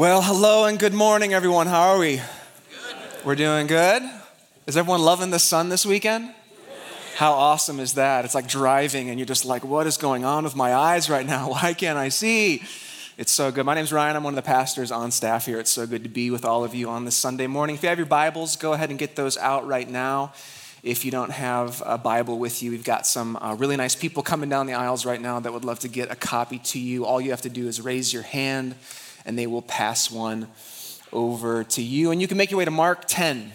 Well, hello and good morning, everyone. How are we? Good. We're doing good. Is everyone loving the sun this weekend? How awesome is that? It's like driving and you're just like, what is going on with my eyes right now? Why can't I see? It's so good. My name's Ryan. I'm one of the pastors on staff here. It's so good to be with all of you on this Sunday morning. If you have your Bibles, go ahead and get those out right now. If you don't have a Bible with you, we've got some uh, really nice people coming down the aisles right now that would love to get a copy to you. All you have to do is raise your hand and they will pass one over to you. And you can make your way to Mark 10.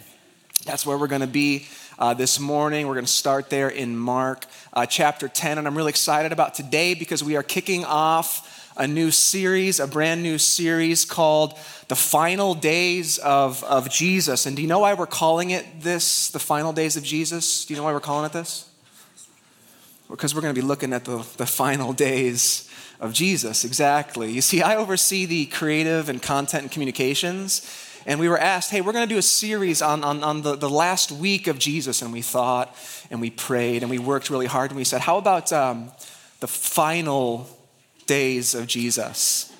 That's where we're going to be uh, this morning. We're going to start there in Mark uh, chapter 10. And I'm really excited about today because we are kicking off a new series, a brand new series called The Final Days of, of Jesus. And do you know why we're calling it this, The Final Days of Jesus? Do you know why we're calling it this? Because we're going to be looking at the, the final days of Jesus, exactly. You see, I oversee the creative and content and communications. And we were asked, hey, we're going to do a series on, on, on the, the last week of Jesus. And we thought and we prayed and we worked really hard. And we said, how about um, the final days of Jesus?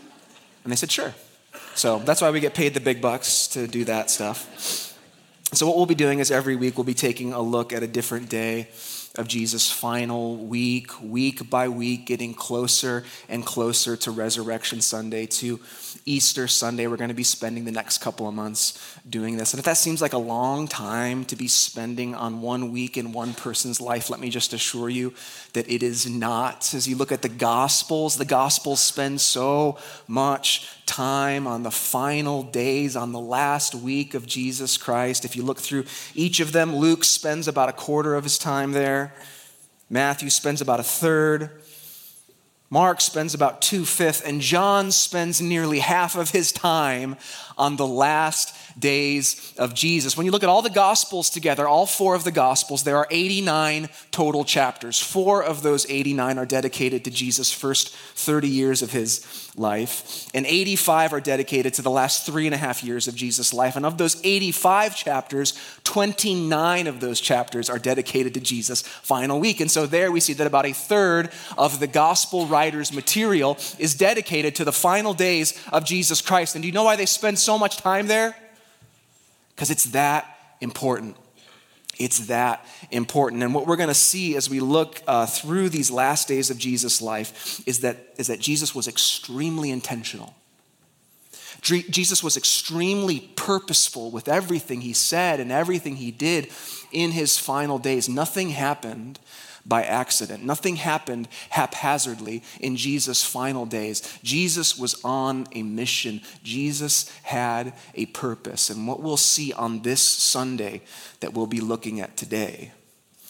And they said, sure. So that's why we get paid the big bucks to do that stuff. So, what we'll be doing is every week we'll be taking a look at a different day of Jesus' final week, week by week, getting closer and closer to Resurrection Sunday, to Easter Sunday. We're going to be spending the next couple of months doing this. And if that seems like a long time to be spending on one week in one person's life, let me just assure you that it is not. As you look at the Gospels, the Gospels spend so much time on the final days, on the last week of Jesus Christ. If you look through each of them, Luke spends about a quarter of his time there, Matthew spends about a third. Mark spends about two fifths, and John spends nearly half of his time on the last days of Jesus. When you look at all the Gospels together, all four of the Gospels, there are 89 total chapters. Four of those 89 are dedicated to Jesus' first 30 years of his life, and 85 are dedicated to the last three and a half years of Jesus' life. And of those 85 chapters, 29 of those chapters are dedicated to Jesus' final week. And so there we see that about a third of the Gospel writer's material is dedicated to the final days of Jesus Christ. And do you know why they spend so much time there? Because it's that important. It's that important. And what we're going to see as we look uh, through these last days of Jesus' life is that, is that Jesus was extremely intentional. Jesus was extremely purposeful with everything he said and everything he did in his final days. Nothing happened by accident. Nothing happened haphazardly in Jesus' final days. Jesus was on a mission, Jesus had a purpose. And what we'll see on this Sunday that we'll be looking at today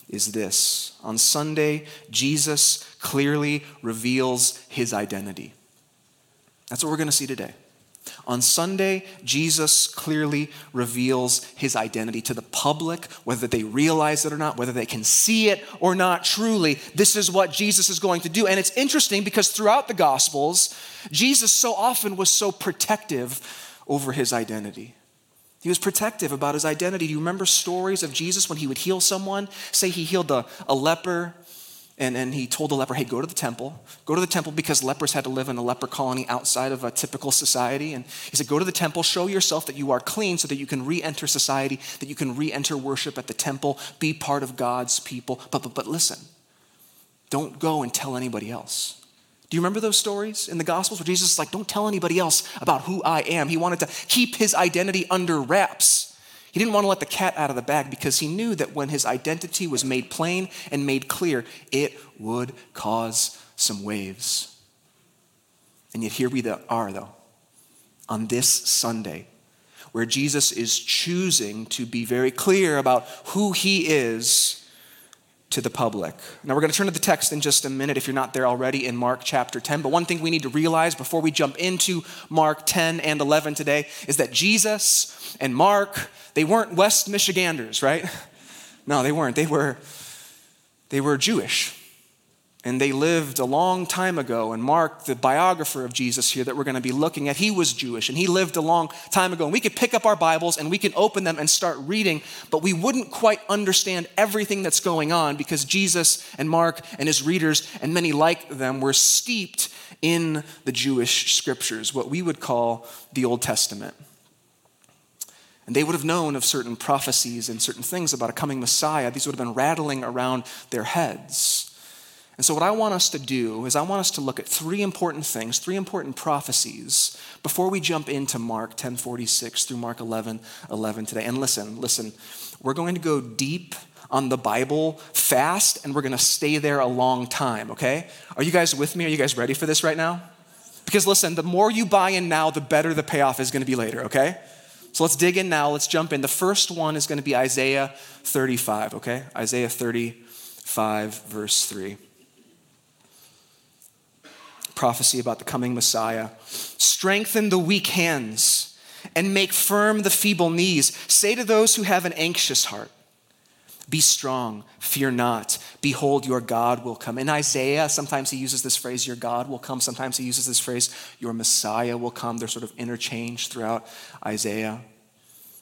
is this. On Sunday, Jesus clearly reveals his identity. That's what we're going to see today. On Sunday, Jesus clearly reveals his identity to the public, whether they realize it or not, whether they can see it or not. Truly, this is what Jesus is going to do. And it's interesting because throughout the Gospels, Jesus so often was so protective over his identity. He was protective about his identity. Do you remember stories of Jesus when he would heal someone? Say he healed a, a leper and, and he told the leper, hey, go to the temple. Go to the temple because lepers had to live in a leper colony outside of a typical society. And he said, go to the temple, show yourself that you are clean so that you can re enter society, that you can re enter worship at the temple, be part of God's people. But, but, but listen, don't go and tell anybody else. Do you remember those stories in the Gospels where Jesus is like, don't tell anybody else about who I am? He wanted to keep his identity under wraps. He didn't want to let the cat out of the bag because he knew that when his identity was made plain and made clear, it would cause some waves. And yet, here we are, though, on this Sunday, where Jesus is choosing to be very clear about who he is to the public. Now, we're going to turn to the text in just a minute if you're not there already in Mark chapter 10. But one thing we need to realize before we jump into Mark 10 and 11 today is that Jesus and Mark, they weren't West Michiganders, right? No, they weren't. They were, they were Jewish. And they lived a long time ago. And Mark, the biographer of Jesus here that we're going to be looking at, he was Jewish and he lived a long time ago. And we could pick up our Bibles and we can open them and start reading, but we wouldn't quite understand everything that's going on because Jesus and Mark and his readers and many like them were steeped in the Jewish scriptures, what we would call the Old Testament. And they would have known of certain prophecies and certain things about a coming Messiah. These would have been rattling around their heads. And so, what I want us to do is, I want us to look at three important things, three important prophecies, before we jump into Mark 1046 through Mark 11 11 today. And listen, listen, we're going to go deep on the Bible fast, and we're going to stay there a long time, okay? Are you guys with me? Are you guys ready for this right now? Because listen, the more you buy in now, the better the payoff is going to be later, okay? So let's dig in now. Let's jump in. The first one is going to be Isaiah 35, okay? Isaiah 35, verse 3 prophecy about the coming Messiah. Strengthen the weak hands and make firm the feeble knees. Say to those who have an anxious heart, be strong, fear not. Behold, your God will come. In Isaiah, sometimes he uses this phrase, your God will come. Sometimes he uses this phrase, your Messiah will come. They're sort of interchanged throughout Isaiah.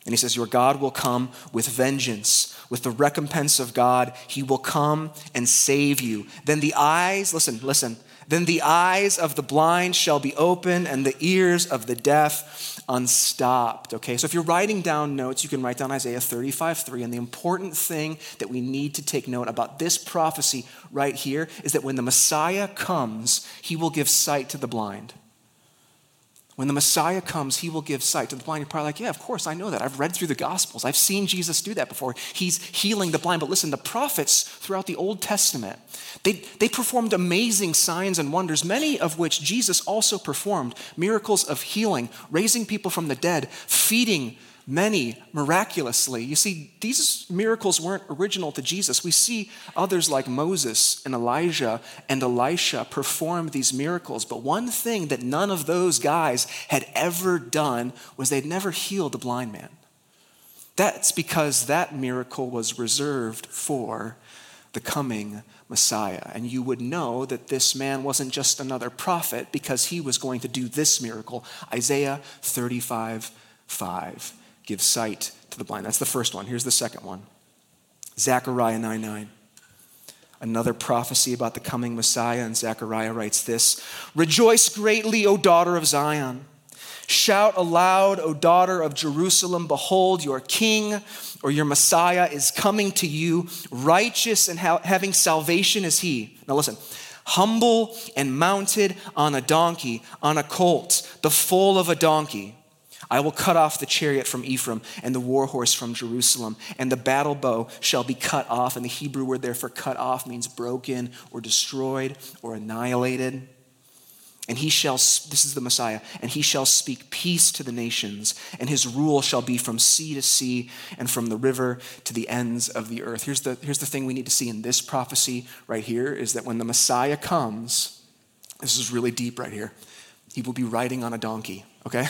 And he says, Your God will come with vengeance, with the recompense of God. He will come and save you. Then the eyes, listen, listen, then the eyes of the blind shall be open and the ears of the deaf unstopped. Okay, so if you're writing down notes, you can write down Isaiah 35 3. And the important thing that we need to take note about this prophecy right here is that when the Messiah comes, he will give sight to the blind. When the Messiah comes, he will give sight to the blind. You're probably like, yeah, of course, I know that. I've read through the Gospels. I've seen Jesus do that before. He's healing the blind. But listen, the prophets throughout the Old Testament, they, they performed amazing signs and wonders, many of which Jesus also performed miracles of healing, raising people from the dead, feeding many miraculously. You see, these miracles weren't original to Jesus. We see others like Moses and Elijah and Elisha perform these miracles, but one thing that none of those guys had ever done was they'd never healed a blind man. That's because that miracle was reserved for the coming Messiah. And you would know that this man wasn't just another prophet because he was going to do this miracle. Isaiah 35 5 give sight to the blind. That's the first one. Here's the second one Zechariah 9 9. Another prophecy about the coming Messiah, and Zechariah writes this Rejoice greatly, O daughter of Zion. Shout aloud, O daughter of Jerusalem, behold, your king or your Messiah is coming to you. Righteous and ha- having salvation is he. Now listen, humble and mounted on a donkey, on a colt, the foal of a donkey. I will cut off the chariot from Ephraim and the war horse from Jerusalem, and the battle bow shall be cut off. And the Hebrew word there for cut off means broken or destroyed or annihilated. And he shall, this is the Messiah, and he shall speak peace to the nations, and his rule shall be from sea to sea and from the river to the ends of the earth. Here's the, here's the thing we need to see in this prophecy right here is that when the Messiah comes, this is really deep right here, he will be riding on a donkey, okay?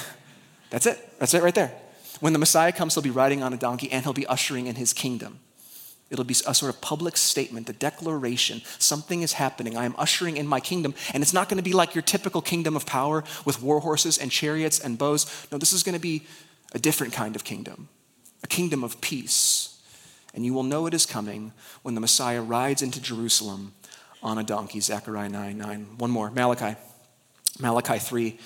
That's it. That's it right there. When the Messiah comes, he'll be riding on a donkey and he'll be ushering in his kingdom. It'll be a sort of public statement, a declaration. Something is happening. I am ushering in my kingdom. And it's not going to be like your typical kingdom of power with war horses and chariots and bows. No, this is going to be a different kind of kingdom, a kingdom of peace. And you will know it is coming when the Messiah rides into Jerusalem on a donkey. Zechariah 9 9. One more, Malachi. Malachi 3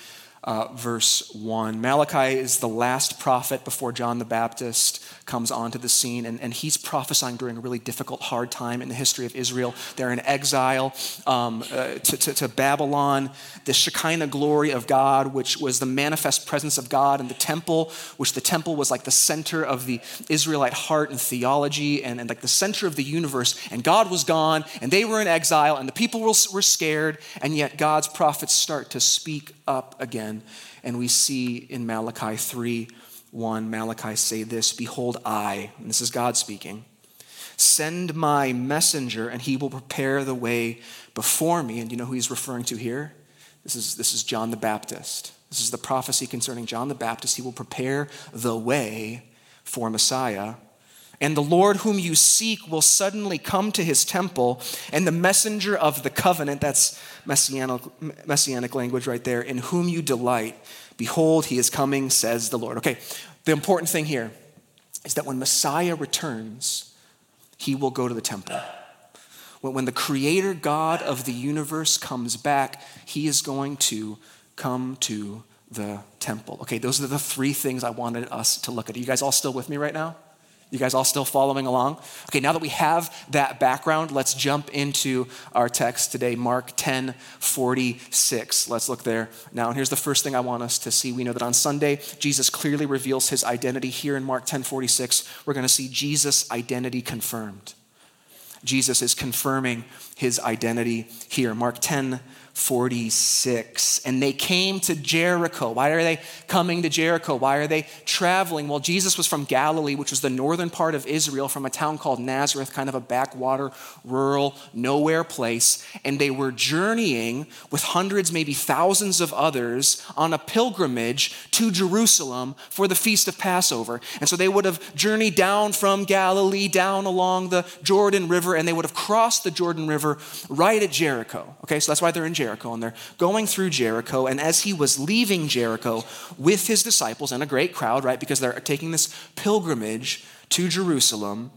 uh, verse 1. Malachi is the last prophet before John the Baptist comes onto the scene, and, and he's prophesying during a really difficult, hard time in the history of Israel. They're in exile um, uh, to, to, to, Babylon. The Shekinah glory of God, which was the manifest presence of God in the temple, which the temple was like the center of the Israelite heart and theology and, and like the center of the universe. And God was gone, and they were in exile, and the people were, were scared, and yet God's prophets start to speak up again. And we see in Malachi 3 1, Malachi say this Behold, I, and this is God speaking, send my messenger, and he will prepare the way before me. And you know who he's referring to here? This is, this is John the Baptist. This is the prophecy concerning John the Baptist. He will prepare the way for Messiah. And the Lord whom you seek will suddenly come to his temple, and the messenger of the covenant, that's messianic, messianic language right there, in whom you delight, behold, he is coming, says the Lord. Okay, the important thing here is that when Messiah returns, he will go to the temple. When the creator God of the universe comes back, he is going to come to the temple. Okay, those are the three things I wanted us to look at. Are you guys all still with me right now? You guys all still following along? Okay, now that we have that background, let's jump into our text today, Mark 10 46. Let's look there now. And here's the first thing I want us to see. We know that on Sunday, Jesus clearly reveals his identity. Here in Mark 10 46, we're going to see Jesus' identity confirmed. Jesus is confirming his identity here. Mark 10 46. And they came to Jericho. Why are they coming to Jericho? Why are they traveling? Well, Jesus was from Galilee, which was the northern part of Israel, from a town called Nazareth, kind of a backwater, rural, nowhere place. And they were journeying with hundreds, maybe thousands of others on a pilgrimage to Jerusalem for the feast of Passover. And so they would have journeyed down from Galilee, down along the Jordan River, and they would have crossed the Jordan River right at Jericho. Okay, so that's why they're in Jericho. Jericho, and they're going through Jericho. And as he was leaving Jericho with his disciples and a great crowd, right, because they're taking this pilgrimage to Jerusalem,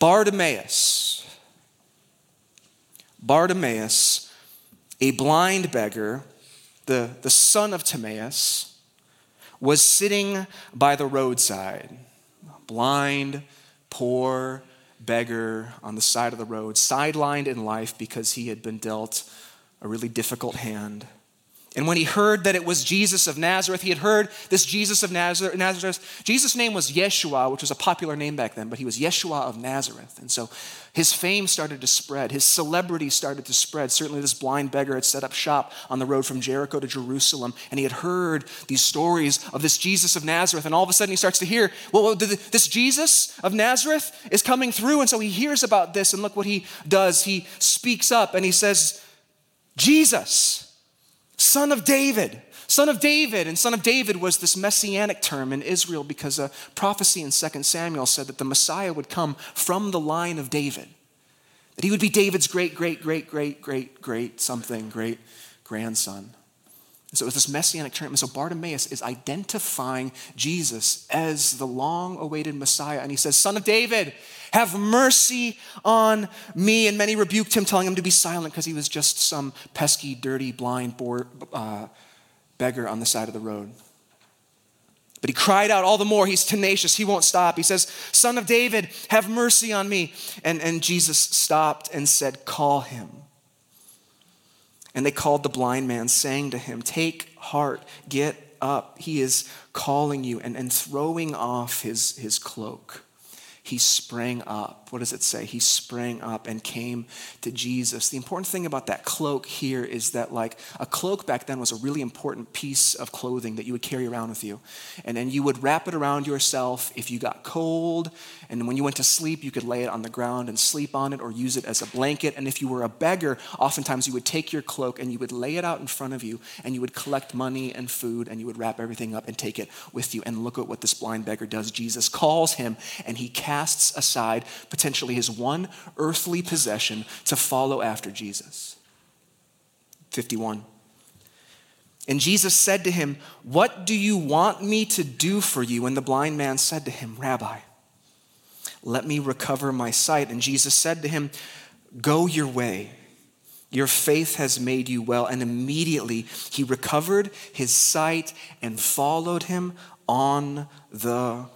Bartimaeus, Bartimaeus, a blind beggar, the, the son of Timaeus, was sitting by the roadside, blind, poor, beggar on the side of the road, sidelined in life because he had been dealt a really difficult hand. And when he heard that it was Jesus of Nazareth, he had heard this Jesus of Nazareth. Jesus' name was Yeshua, which was a popular name back then, but he was Yeshua of Nazareth. And so his fame started to spread. His celebrity started to spread. Certainly, this blind beggar had set up shop on the road from Jericho to Jerusalem, and he had heard these stories of this Jesus of Nazareth. And all of a sudden, he starts to hear, well, this Jesus of Nazareth is coming through. And so he hears about this, and look what he does. He speaks up and he says, Jesus, son of David. Son of David. And son of David was this messianic term in Israel because a prophecy in 2 Samuel said that the Messiah would come from the line of David. That he would be David's great, great, great, great, great, great something, great grandson. So it was this messianic term. And so Bartimaeus is identifying Jesus as the long awaited Messiah. And he says, Son of David, have mercy on me. And many rebuked him, telling him to be silent because he was just some pesky, dirty, blind boar, uh, beggar on the side of the road. But he cried out all the more. He's tenacious. He won't stop. He says, Son of David, have mercy on me. And, and Jesus stopped and said, Call him. And they called the blind man, saying to him, Take heart, get up. He is calling you, and, and throwing off his, his cloak he sprang up. What does it say? He sprang up and came to Jesus. The important thing about that cloak here is that, like, a cloak back then was a really important piece of clothing that you would carry around with you. And then you would wrap it around yourself if you got cold. And when you went to sleep, you could lay it on the ground and sleep on it or use it as a blanket. And if you were a beggar, oftentimes you would take your cloak and you would lay it out in front of you and you would collect money and food and you would wrap everything up and take it with you. And look at what this blind beggar does. Jesus calls him and he casts casts aside potentially his one earthly possession to follow after Jesus. 51. And Jesus said to him, What do you want me to do for you? And the blind man said to him, Rabbi, let me recover my sight. And Jesus said to him, Go your way. Your faith has made you well. And immediately he recovered his sight and followed him on the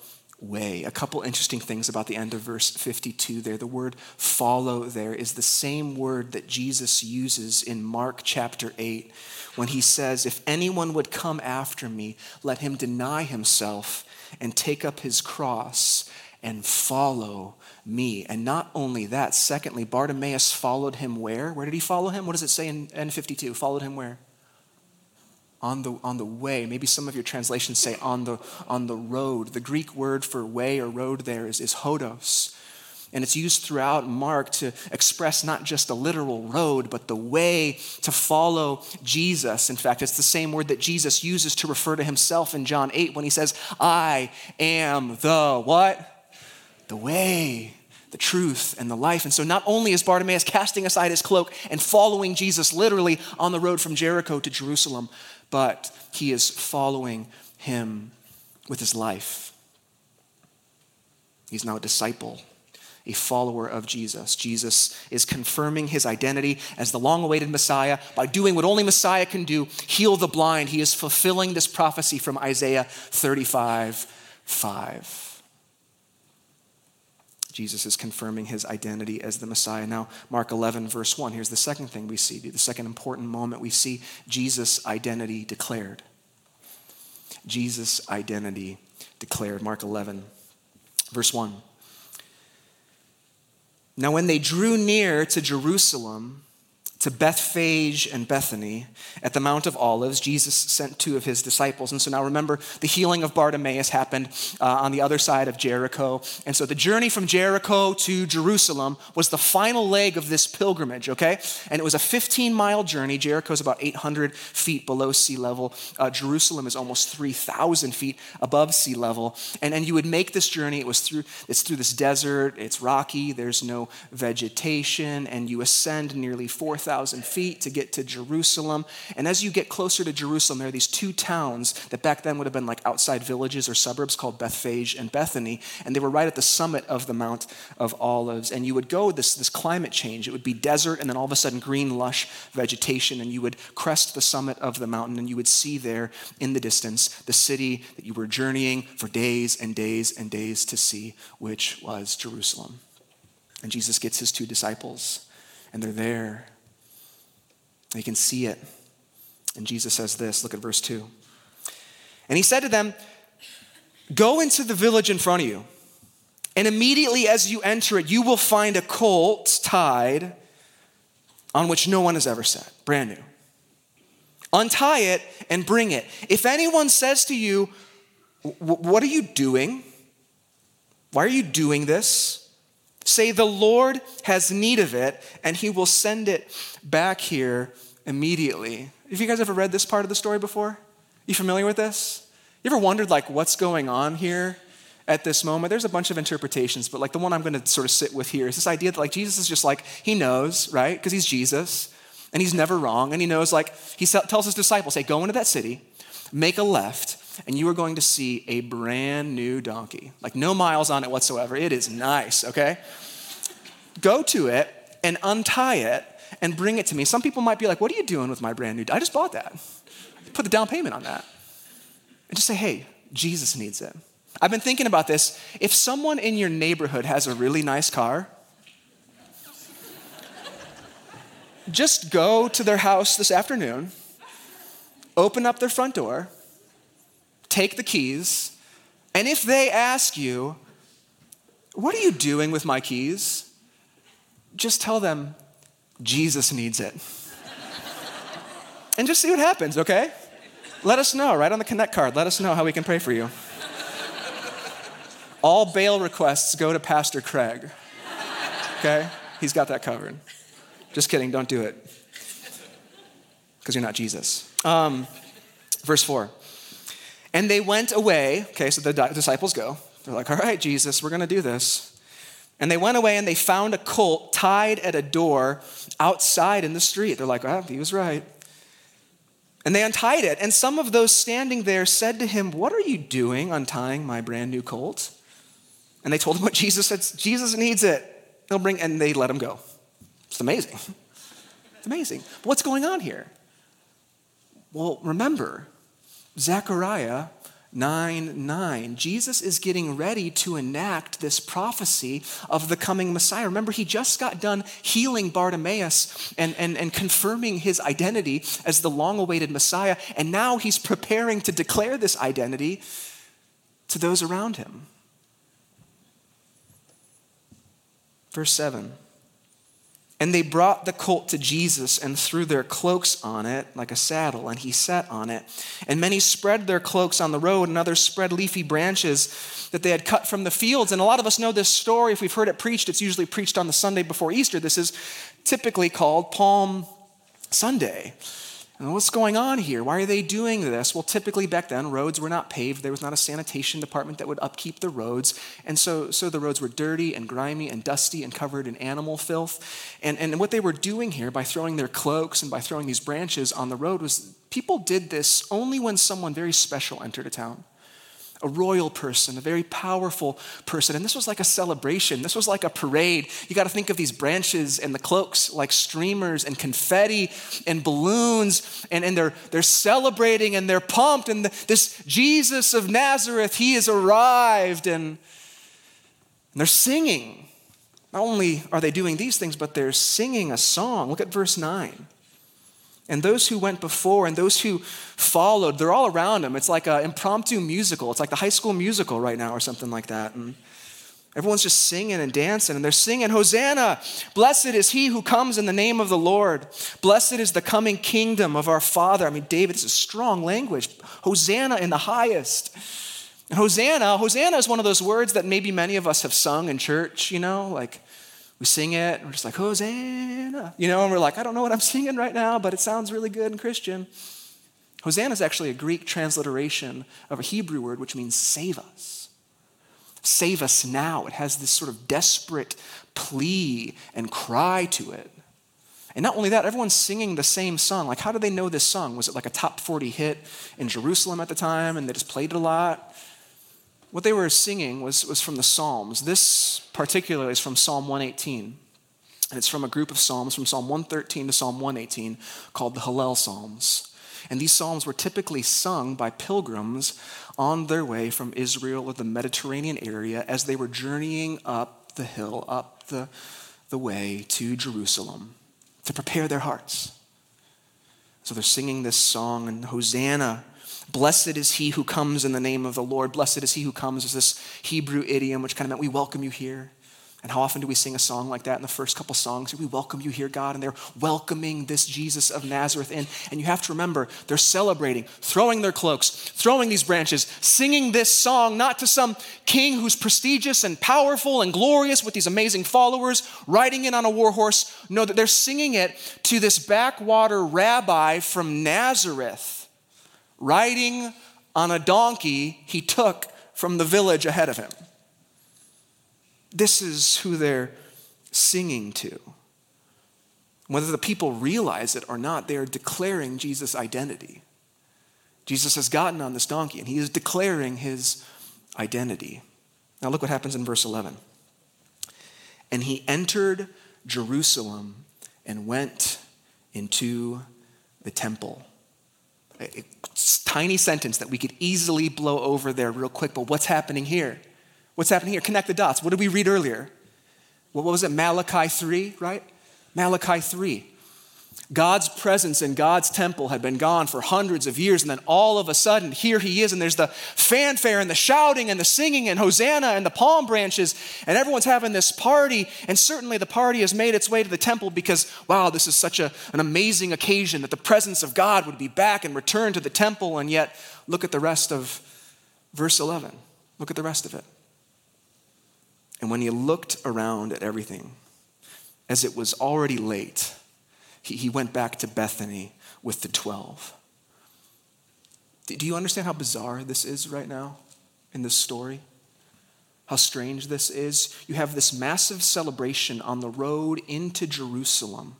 way. A couple interesting things about the end of verse 52 there. The word follow there is the same word that Jesus uses in Mark chapter 8 when he says, If anyone would come after me, let him deny himself and take up his cross and follow me. And not only that, secondly, Bartimaeus followed him where? Where did he follow him? What does it say in N52? Followed him where? On the, on the way. Maybe some of your translations say on the, on the road. The Greek word for way or road there is, is hodos. And it's used throughout Mark to express not just a literal road, but the way to follow Jesus. In fact, it's the same word that Jesus uses to refer to himself in John 8 when he says, I am the what? the way, the truth, and the life. And so not only is Bartimaeus casting aside his cloak and following Jesus literally on the road from Jericho to Jerusalem, but he is following him with his life. He's now a disciple, a follower of Jesus. Jesus is confirming his identity as the long awaited Messiah by doing what only Messiah can do heal the blind. He is fulfilling this prophecy from Isaiah 35 5. Jesus is confirming his identity as the Messiah. Now, Mark 11, verse 1, here's the second thing we see, the second important moment we see Jesus' identity declared. Jesus' identity declared. Mark 11, verse 1. Now, when they drew near to Jerusalem, to Bethphage and Bethany at the Mount of Olives, Jesus sent two of his disciples. And so now remember, the healing of Bartimaeus happened uh, on the other side of Jericho. And so the journey from Jericho to Jerusalem was the final leg of this pilgrimage, okay? And it was a 15 mile journey. Jericho is about 800 feet below sea level. Uh, Jerusalem is almost 3,000 feet above sea level. And, and you would make this journey. It was through, it's through this desert. It's rocky. There's no vegetation. And you ascend nearly 4,000 4,000 feet to get to Jerusalem. And as you get closer to Jerusalem, there are these two towns that back then would have been like outside villages or suburbs called Bethphage and Bethany. And they were right at the summit of the Mount of Olives. And you would go this, this climate change. It would be desert and then all of a sudden green, lush vegetation. And you would crest the summit of the mountain and you would see there in the distance the city that you were journeying for days and days and days to see, which was Jerusalem. And Jesus gets his two disciples, and they're there. They can see it. And Jesus says this look at verse 2. And he said to them, Go into the village in front of you, and immediately as you enter it, you will find a colt tied on which no one has ever sat, brand new. Untie it and bring it. If anyone says to you, What are you doing? Why are you doing this? Say, The Lord has need of it, and he will send it back here immediately. Have you guys ever read this part of the story before? You familiar with this? You ever wondered, like, what's going on here at this moment? There's a bunch of interpretations, but like the one I'm going to sort of sit with here is this idea that like Jesus is just like, he knows, right? Because he's Jesus and he's never wrong. And he knows, like, he tells his disciples, hey, go into that city, make a left, and you are going to see a brand new donkey. Like, no miles on it whatsoever. It is nice, okay? Go to it and untie it and bring it to me. Some people might be like, What are you doing with my brand new? I just bought that. Put the down payment on that. And just say, Hey, Jesus needs it. I've been thinking about this. If someone in your neighborhood has a really nice car, just go to their house this afternoon, open up their front door, take the keys, and if they ask you, What are you doing with my keys? Just tell them, Jesus needs it. and just see what happens, okay? Let us know, right on the Connect card. Let us know how we can pray for you. All bail requests go to Pastor Craig. Okay? He's got that covered. Just kidding, don't do it. Because you're not Jesus. Um, verse 4. And they went away. Okay, so the disciples go. They're like, all right, Jesus, we're going to do this. And they went away and they found a colt tied at a door outside in the street. They're like, oh, he was right. And they untied it. And some of those standing there said to him, What are you doing untying my brand new colt? And they told him what Jesus said. Jesus needs it. They'll bring, and they let him go. It's amazing. It's amazing. But what's going on here? Well, remember, Zechariah 9 9. Jesus is getting ready to enact this prophecy of the coming Messiah. Remember, he just got done healing Bartimaeus and, and, and confirming his identity as the long awaited Messiah, and now he's preparing to declare this identity to those around him. Verse 7. And they brought the colt to Jesus and threw their cloaks on it like a saddle, and he sat on it. And many spread their cloaks on the road, and others spread leafy branches that they had cut from the fields. And a lot of us know this story. If we've heard it preached, it's usually preached on the Sunday before Easter. This is typically called Palm Sunday. And what's going on here? Why are they doing this? Well, typically back then, roads were not paved. There was not a sanitation department that would upkeep the roads. And so, so the roads were dirty and grimy and dusty and covered in animal filth. And, and what they were doing here by throwing their cloaks and by throwing these branches on the road was people did this only when someone very special entered a town a royal person, a very powerful person. And this was like a celebration. This was like a parade. You got to think of these branches and the cloaks like streamers and confetti and balloons. And, and they're, they're celebrating and they're pumped. And the, this Jesus of Nazareth, he has arrived. And, and they're singing. Not only are they doing these things, but they're singing a song. Look at verse 9. And those who went before and those who followed, they're all around him. It's like an impromptu musical. It's like the high school musical right now or something like that. And everyone's just singing and dancing and they're singing, Hosanna! Blessed is he who comes in the name of the Lord. Blessed is the coming kingdom of our Father. I mean, David is a strong language. Hosanna in the highest. And Hosanna, Hosanna is one of those words that maybe many of us have sung in church, you know, like we sing it, we're just like, Hosanna. You know, and we're like, I don't know what I'm singing right now, but it sounds really good and Christian. Hosanna is actually a Greek transliteration of a Hebrew word which means save us. Save us now. It has this sort of desperate plea and cry to it. And not only that, everyone's singing the same song. Like, how do they know this song? Was it like a top 40 hit in Jerusalem at the time and they just played it a lot? What they were singing was, was from the Psalms. This particularly is from Psalm 118. And it's from a group of Psalms, from Psalm 113 to Psalm 118, called the Hallel Psalms. And these Psalms were typically sung by pilgrims on their way from Israel or the Mediterranean area as they were journeying up the hill, up the, the way to Jerusalem to prepare their hearts. So they're singing this song, and Hosanna Blessed is he who comes in the name of the Lord. Blessed is he who comes is this Hebrew idiom, which kind of meant we welcome you here. And how often do we sing a song like that in the first couple songs? We welcome you here, God, and they're welcoming this Jesus of Nazareth in. And you have to remember, they're celebrating, throwing their cloaks, throwing these branches, singing this song not to some king who's prestigious and powerful and glorious with these amazing followers, riding in on a war horse. No, that they're singing it to this backwater rabbi from Nazareth riding on a donkey he took from the village ahead of him. This is who they're singing to. Whether the people realize it or not, they are declaring Jesus' identity. Jesus has gotten on this donkey and he is declaring his identity. Now, look what happens in verse 11. And he entered Jerusalem and went into the temple a tiny sentence that we could easily blow over there real quick, but what's happening here? What's happening here? Connect the dots. What did we read earlier? What was it? Malachi 3, right? Malachi 3. God's presence in God's temple had been gone for hundreds of years, and then all of a sudden, here he is, and there's the fanfare and the shouting and the singing and Hosanna and the palm branches, and everyone's having this party. And certainly the party has made its way to the temple because, wow, this is such a, an amazing occasion that the presence of God would be back and return to the temple. And yet, look at the rest of verse 11. Look at the rest of it. And when he looked around at everything, as it was already late, he, he went back to Bethany with the 12. Do you understand how bizarre this is right now in this story? How strange this is? You have this massive celebration on the road into Jerusalem.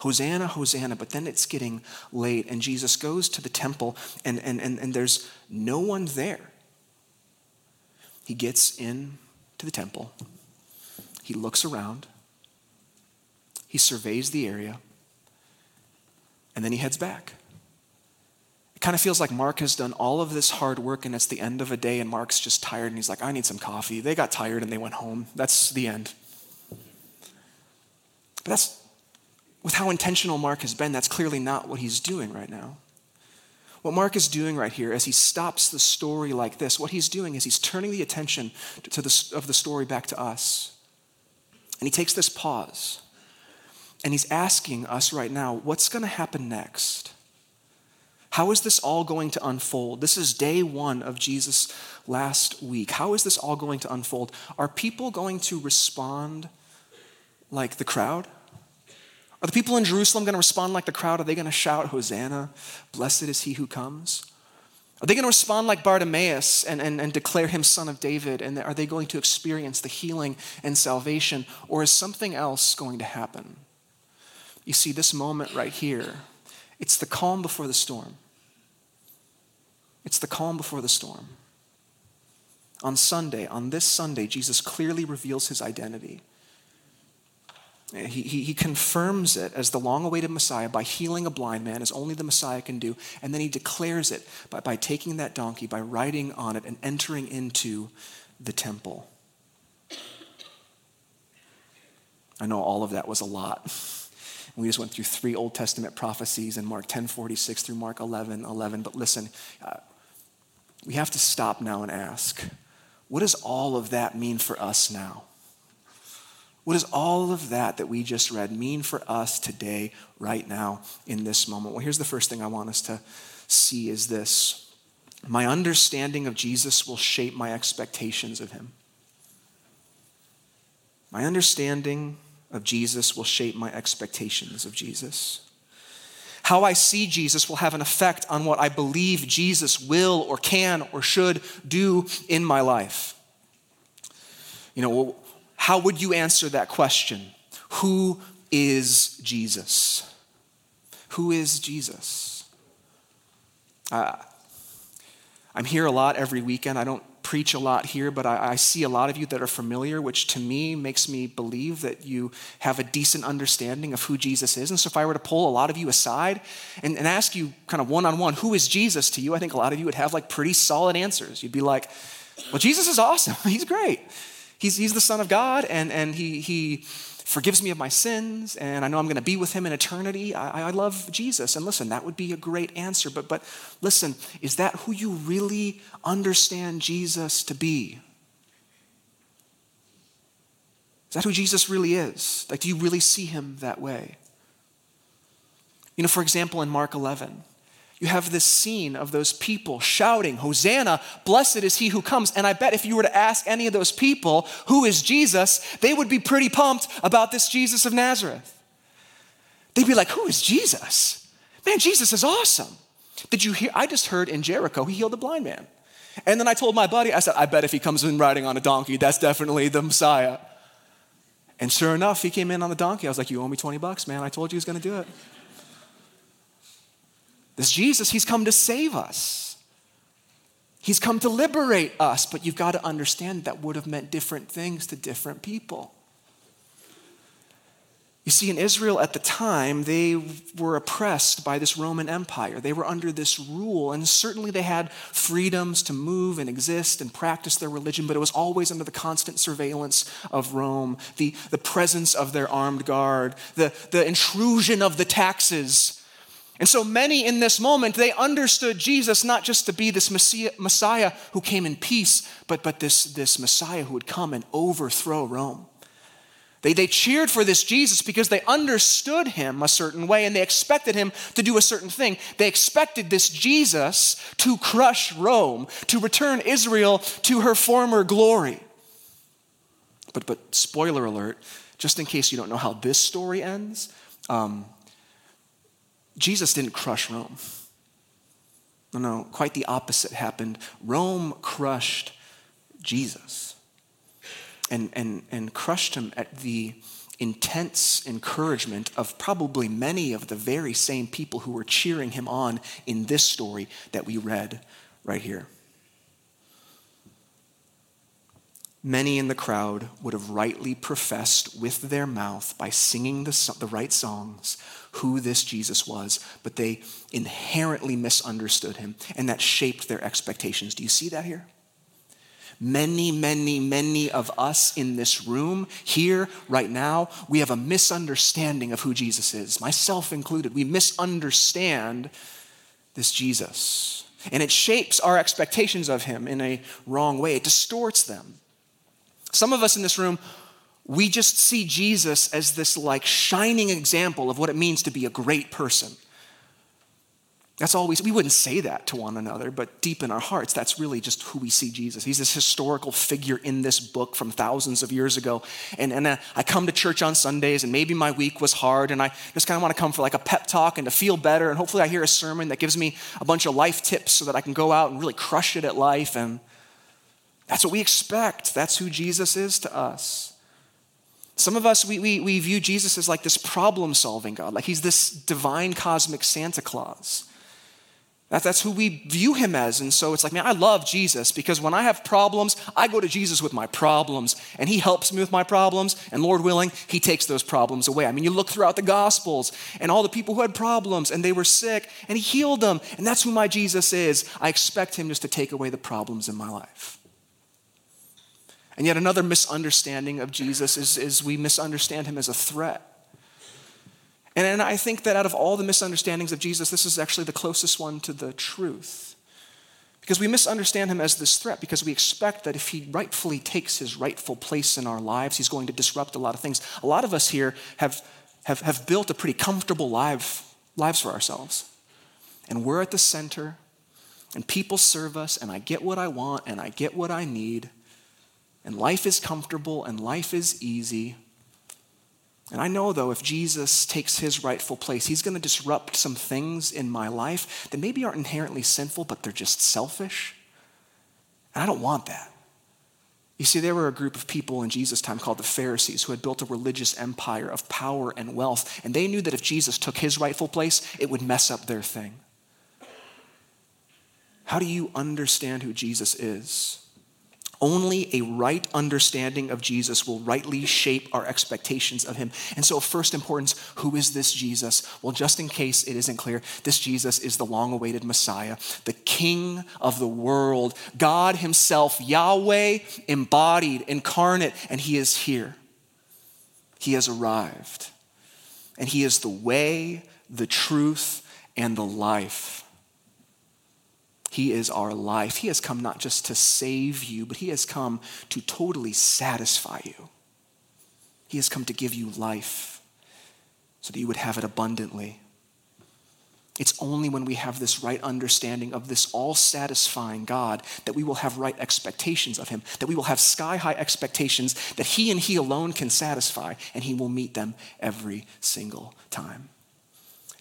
Hosanna, Hosanna, but then it's getting late, and Jesus goes to the temple, and, and, and, and there's no one there. He gets in to the temple, he looks around, he surveys the area, and then he heads back. It kind of feels like Mark has done all of this hard work and it's the end of a day and Mark's just tired and he's like, I need some coffee. They got tired and they went home. That's the end. But that's, with how intentional Mark has been, that's clearly not what he's doing right now. What Mark is doing right here as he stops the story like this, what he's doing is he's turning the attention to the, of the story back to us. And he takes this pause and he's asking us right now, what's going to happen next? How is this all going to unfold? This is day one of Jesus' last week. How is this all going to unfold? Are people going to respond like the crowd? Are the people in Jerusalem going to respond like the crowd? Are they going to shout, Hosanna, blessed is he who comes? Are they going to respond like Bartimaeus and, and, and declare him son of David? And are they going to experience the healing and salvation? Or is something else going to happen? You see, this moment right here, it's the calm before the storm. It's the calm before the storm. On Sunday, on this Sunday, Jesus clearly reveals his identity. He, he, he, confirms it as the long awaited Messiah by healing a blind man, as only the Messiah can do. And then he declares it by, by taking that donkey, by riding on it, and entering into the temple. I know all of that was a lot. We just went through three Old Testament prophecies in Mark 10 46 through Mark 11 11. But listen, uh, we have to stop now and ask what does all of that mean for us now? What does all of that that we just read mean for us today, right now, in this moment? Well, here's the first thing I want us to see is this. My understanding of Jesus will shape my expectations of him. My understanding of Jesus will shape my expectations of Jesus. How I see Jesus will have an effect on what I believe Jesus will or can or should do in my life. You know, how would you answer that question? Who is Jesus? Who is Jesus? Uh, I'm here a lot every weekend. I don't preach a lot here, but I, I, see a lot of you that are familiar, which to me makes me believe that you have a decent understanding of who Jesus is. And so if I were to pull a lot of you aside and, and ask you kind of one on one, who is Jesus to you? I think a lot of you would have like pretty solid answers. You'd be like, well, Jesus is awesome. He's great. He's, he's the Son of God, and, and he, he forgives me of my sins, and I know I'm going to be with him in eternity. I, I love Jesus. And listen, that would be a great answer. But, but listen, is that who you really understand Jesus to be? Is that who Jesus really is? Like, do you really see him that way? You know, for example, in Mark 11, you have this scene of those people shouting, Hosanna, blessed is he who comes. And I bet if you were to ask any of those people, who is Jesus, they would be pretty pumped about this Jesus of Nazareth. They'd be like, who is Jesus? Man, Jesus is awesome. Did you hear? I just heard in Jericho, he healed a blind man. And then I told my buddy, I said, I bet if he comes in riding on a donkey, that's definitely the Messiah. And sure enough, he came in on the donkey. I was like, You owe me 20 bucks, man. I told you he was going to do it. This Jesus, he's come to save us. He's come to liberate us, but you've got to understand that would have meant different things to different people. You see, in Israel at the time, they were oppressed by this Roman Empire. They were under this rule, and certainly they had freedoms to move and exist and practice their religion, but it was always under the constant surveillance of Rome, the, the presence of their armed guard, the, the intrusion of the taxes and so many in this moment, they understood Jesus not just to be this Messiah who came in peace, but, but this, this Messiah who would come and overthrow Rome. They, they cheered for this Jesus because they understood him a certain way and they expected him to do a certain thing. They expected this Jesus to crush Rome, to return Israel to her former glory. But, but spoiler alert, just in case you don't know how this story ends, um, Jesus didn't crush Rome. No, no, quite the opposite happened. Rome crushed Jesus and, and, and crushed him at the intense encouragement of probably many of the very same people who were cheering him on in this story that we read right here. Many in the crowd would have rightly professed with their mouth by singing the, the right songs who this Jesus was, but they inherently misunderstood him, and that shaped their expectations. Do you see that here? Many, many, many of us in this room, here, right now, we have a misunderstanding of who Jesus is, myself included. We misunderstand this Jesus. And it shapes our expectations of him in a wrong way, it distorts them. Some of us in this room we just see Jesus as this like shining example of what it means to be a great person. That's always, we wouldn't say that to one another, but deep in our hearts, that's really just who we see Jesus. He's this historical figure in this book from thousands of years ago. And, and uh, I come to church on Sundays, and maybe my week was hard, and I just kind of want to come for like a pep talk and to feel better. And hopefully, I hear a sermon that gives me a bunch of life tips so that I can go out and really crush it at life. And that's what we expect. That's who Jesus is to us. Some of us, we, we, we view Jesus as like this problem solving God, like he's this divine cosmic Santa Claus. That, that's who we view him as. And so it's like, man, I love Jesus because when I have problems, I go to Jesus with my problems and he helps me with my problems. And Lord willing, he takes those problems away. I mean, you look throughout the Gospels and all the people who had problems and they were sick and he healed them. And that's who my Jesus is. I expect him just to take away the problems in my life. And yet, another misunderstanding of Jesus is, is we misunderstand him as a threat. And, and I think that out of all the misunderstandings of Jesus, this is actually the closest one to the truth. Because we misunderstand him as this threat because we expect that if he rightfully takes his rightful place in our lives, he's going to disrupt a lot of things. A lot of us here have, have, have built a pretty comfortable life, lives for ourselves. And we're at the center, and people serve us, and I get what I want, and I get what I need, and life is comfortable, and life is easy. And I know, though, if Jesus takes his rightful place, he's going to disrupt some things in my life that maybe aren't inherently sinful, but they're just selfish. And I don't want that. You see, there were a group of people in Jesus' time called the Pharisees who had built a religious empire of power and wealth, and they knew that if Jesus took his rightful place, it would mess up their thing. How do you understand who Jesus is? Only a right understanding of Jesus will rightly shape our expectations of him. And so, first importance, who is this Jesus? Well, just in case it isn't clear, this Jesus is the long awaited Messiah, the King of the world, God Himself, Yahweh embodied, incarnate, and He is here. He has arrived. And He is the way, the truth, and the life. He is our life. He has come not just to save you, but He has come to totally satisfy you. He has come to give you life so that you would have it abundantly. It's only when we have this right understanding of this all satisfying God that we will have right expectations of Him, that we will have sky high expectations that He and He alone can satisfy, and He will meet them every single time.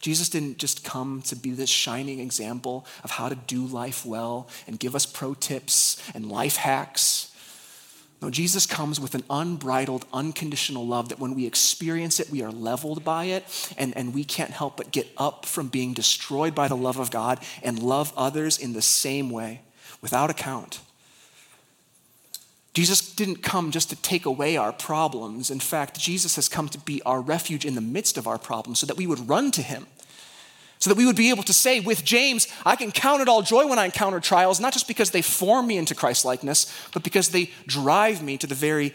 Jesus didn't just come to be this shining example of how to do life well and give us pro tips and life hacks. No, Jesus comes with an unbridled, unconditional love that when we experience it, we are leveled by it, and, and we can't help but get up from being destroyed by the love of God and love others in the same way, without account. Jesus didn't come just to take away our problems. In fact, Jesus has come to be our refuge in the midst of our problems so that we would run to him. So that we would be able to say with James, I can count it all joy when I encounter trials, not just because they form me into Christ likeness, but because they drive me to the very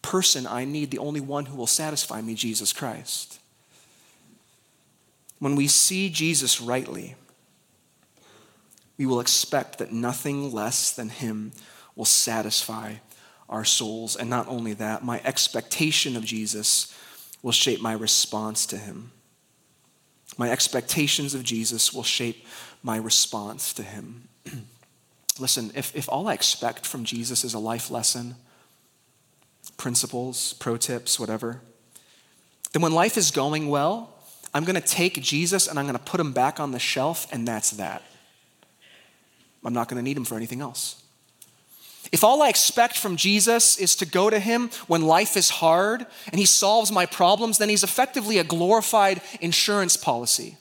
person I need, the only one who will satisfy me, Jesus Christ. When we see Jesus rightly, we will expect that nothing less than him will satisfy our souls. And not only that, my expectation of Jesus will shape my response to him. My expectations of Jesus will shape my response to him. Listen, if, if all I expect from Jesus is a life lesson, principles, pro tips, whatever, then when life is going well, I'm going to take Jesus and I'm going to put him back on the shelf, and that's that. I'm not going to need him for anything else. If all I expect from Jesus is to go to him when life is hard and he solves my problems, then he's effectively a glorified insurance policy.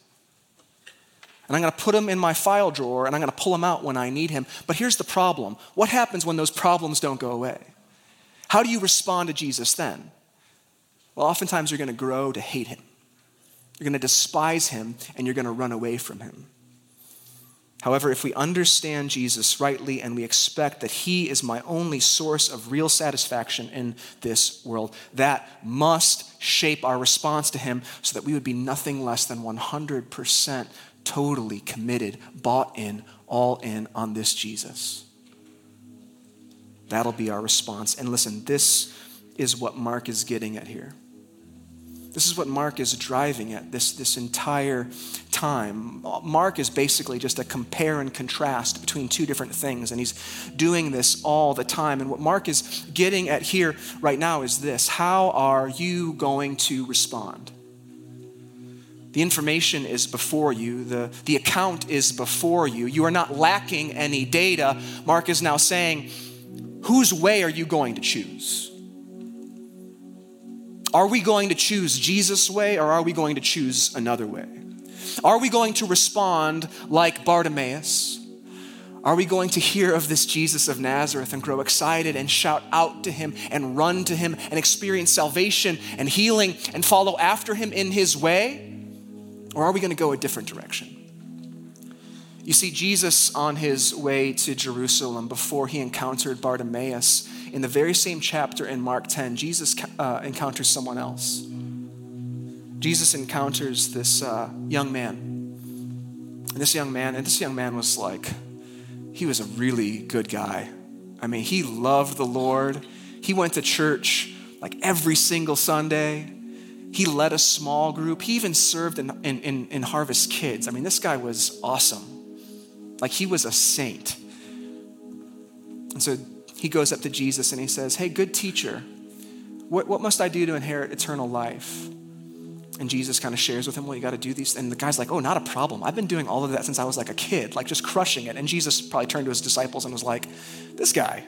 And I'm going to put him in my file drawer and I'm going to pull him out when I need him. But here's the problem what happens when those problems don't go away? How do you respond to Jesus then? Well, oftentimes you're going to grow to hate him. You're going to despise him and you're going to run away from him. However, if we understand Jesus rightly and we expect that he is my only source of real satisfaction in this world, that must shape our response to him so that we would be nothing less than 100% totally committed, bought in, all in on this Jesus. That'll be our response. And listen, this is what Mark is getting at here. This is what Mark is driving at this, this entire time. Mark is basically just a compare and contrast between two different things, and he's doing this all the time. And what Mark is getting at here right now is this How are you going to respond? The information is before you, the, the account is before you. You are not lacking any data. Mark is now saying, Whose way are you going to choose? Are we going to choose Jesus' way or are we going to choose another way? Are we going to respond like Bartimaeus? Are we going to hear of this Jesus of Nazareth and grow excited and shout out to him and run to him and experience salvation and healing and follow after him in his way? Or are we going to go a different direction? You see, Jesus on his way to Jerusalem before he encountered Bartimaeus, in the very same chapter in Mark 10, Jesus uh, encounters someone else. Jesus encounters this uh, young man. And this young man, and this young man was like, he was a really good guy. I mean, he loved the Lord. He went to church like every single Sunday. He led a small group. He even served in, in, in, in Harvest Kids. I mean, this guy was awesome. Like, he was a saint. And so he goes up to Jesus and he says, Hey, good teacher, what, what must I do to inherit eternal life? And Jesus kind of shares with him, Well, you got to do these. And the guy's like, Oh, not a problem. I've been doing all of that since I was like a kid, like just crushing it. And Jesus probably turned to his disciples and was like, This guy,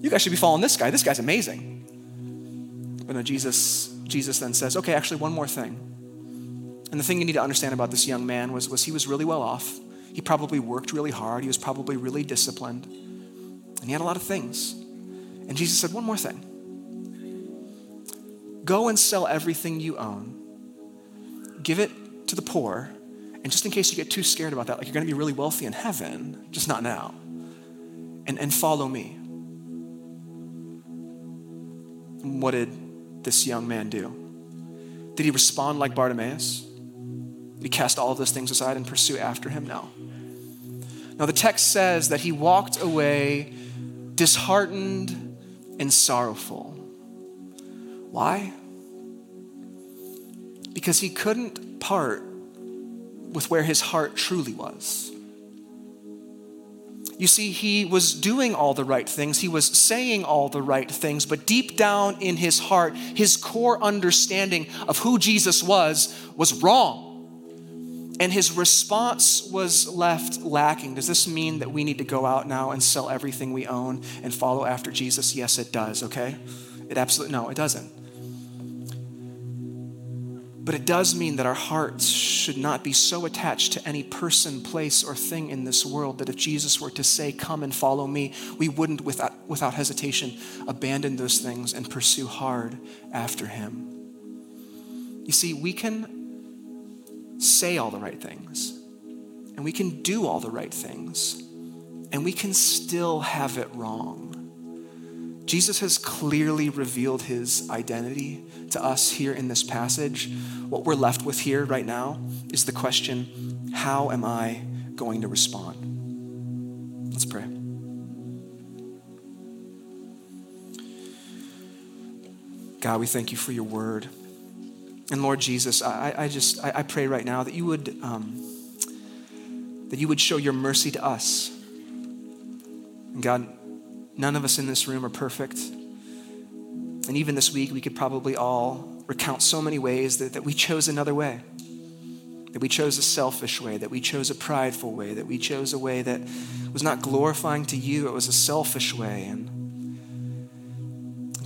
you guys should be following this guy. This guy's amazing. But no, Jesus, Jesus then says, Okay, actually, one more thing. And the thing you need to understand about this young man was, was he was really well off. He probably worked really hard. He was probably really disciplined. And he had a lot of things. And Jesus said, One more thing go and sell everything you own, give it to the poor, and just in case you get too scared about that, like you're going to be really wealthy in heaven, just not now, and, and follow me. What did this young man do? Did he respond like Bartimaeus? Did he cast all of those things aside and pursue after him? No. Now, the text says that he walked away disheartened and sorrowful. Why? Because he couldn't part with where his heart truly was. You see, he was doing all the right things, he was saying all the right things, but deep down in his heart, his core understanding of who Jesus was was wrong and his response was left lacking. Does this mean that we need to go out now and sell everything we own and follow after Jesus? Yes, it does, okay? It absolutely, no, it doesn't. But it does mean that our hearts should not be so attached to any person, place, or thing in this world that if Jesus were to say, Come and follow me, we wouldn't, without, without hesitation, abandon those things and pursue hard after him. You see, we can say all the right things, and we can do all the right things, and we can still have it wrong. Jesus has clearly revealed his identity to us here in this passage. What we're left with here right now is the question how am I going to respond? Let's pray. God, we thank you for your word. And Lord Jesus, I, I just I, I, pray right now that you would um, that you would show your mercy to us. And God, none of us in this room are perfect. And even this week, we could probably all recount so many ways that, that we chose another way. That we chose a selfish way, that we chose a prideful way, that we chose a way that was not glorifying to you, it was a selfish way. And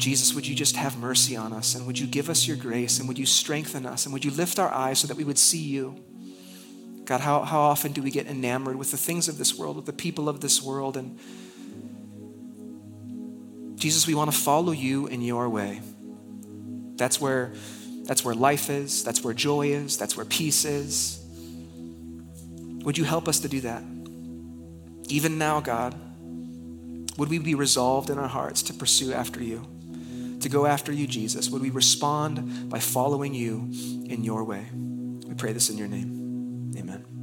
Jesus, would you just have mercy on us and would you give us your grace and would you strengthen us and would you lift our eyes so that we would see you? God, how, how often do we get enamored with the things of this world, with the people of this world? And Jesus, we want to follow you in your way. That's where, that's where life is, that's where joy is, that's where peace is. Would you help us to do that? Even now, God, would we be resolved in our hearts to pursue after you? To go after you, Jesus? Would we respond by following you in your way? We pray this in your name. Amen.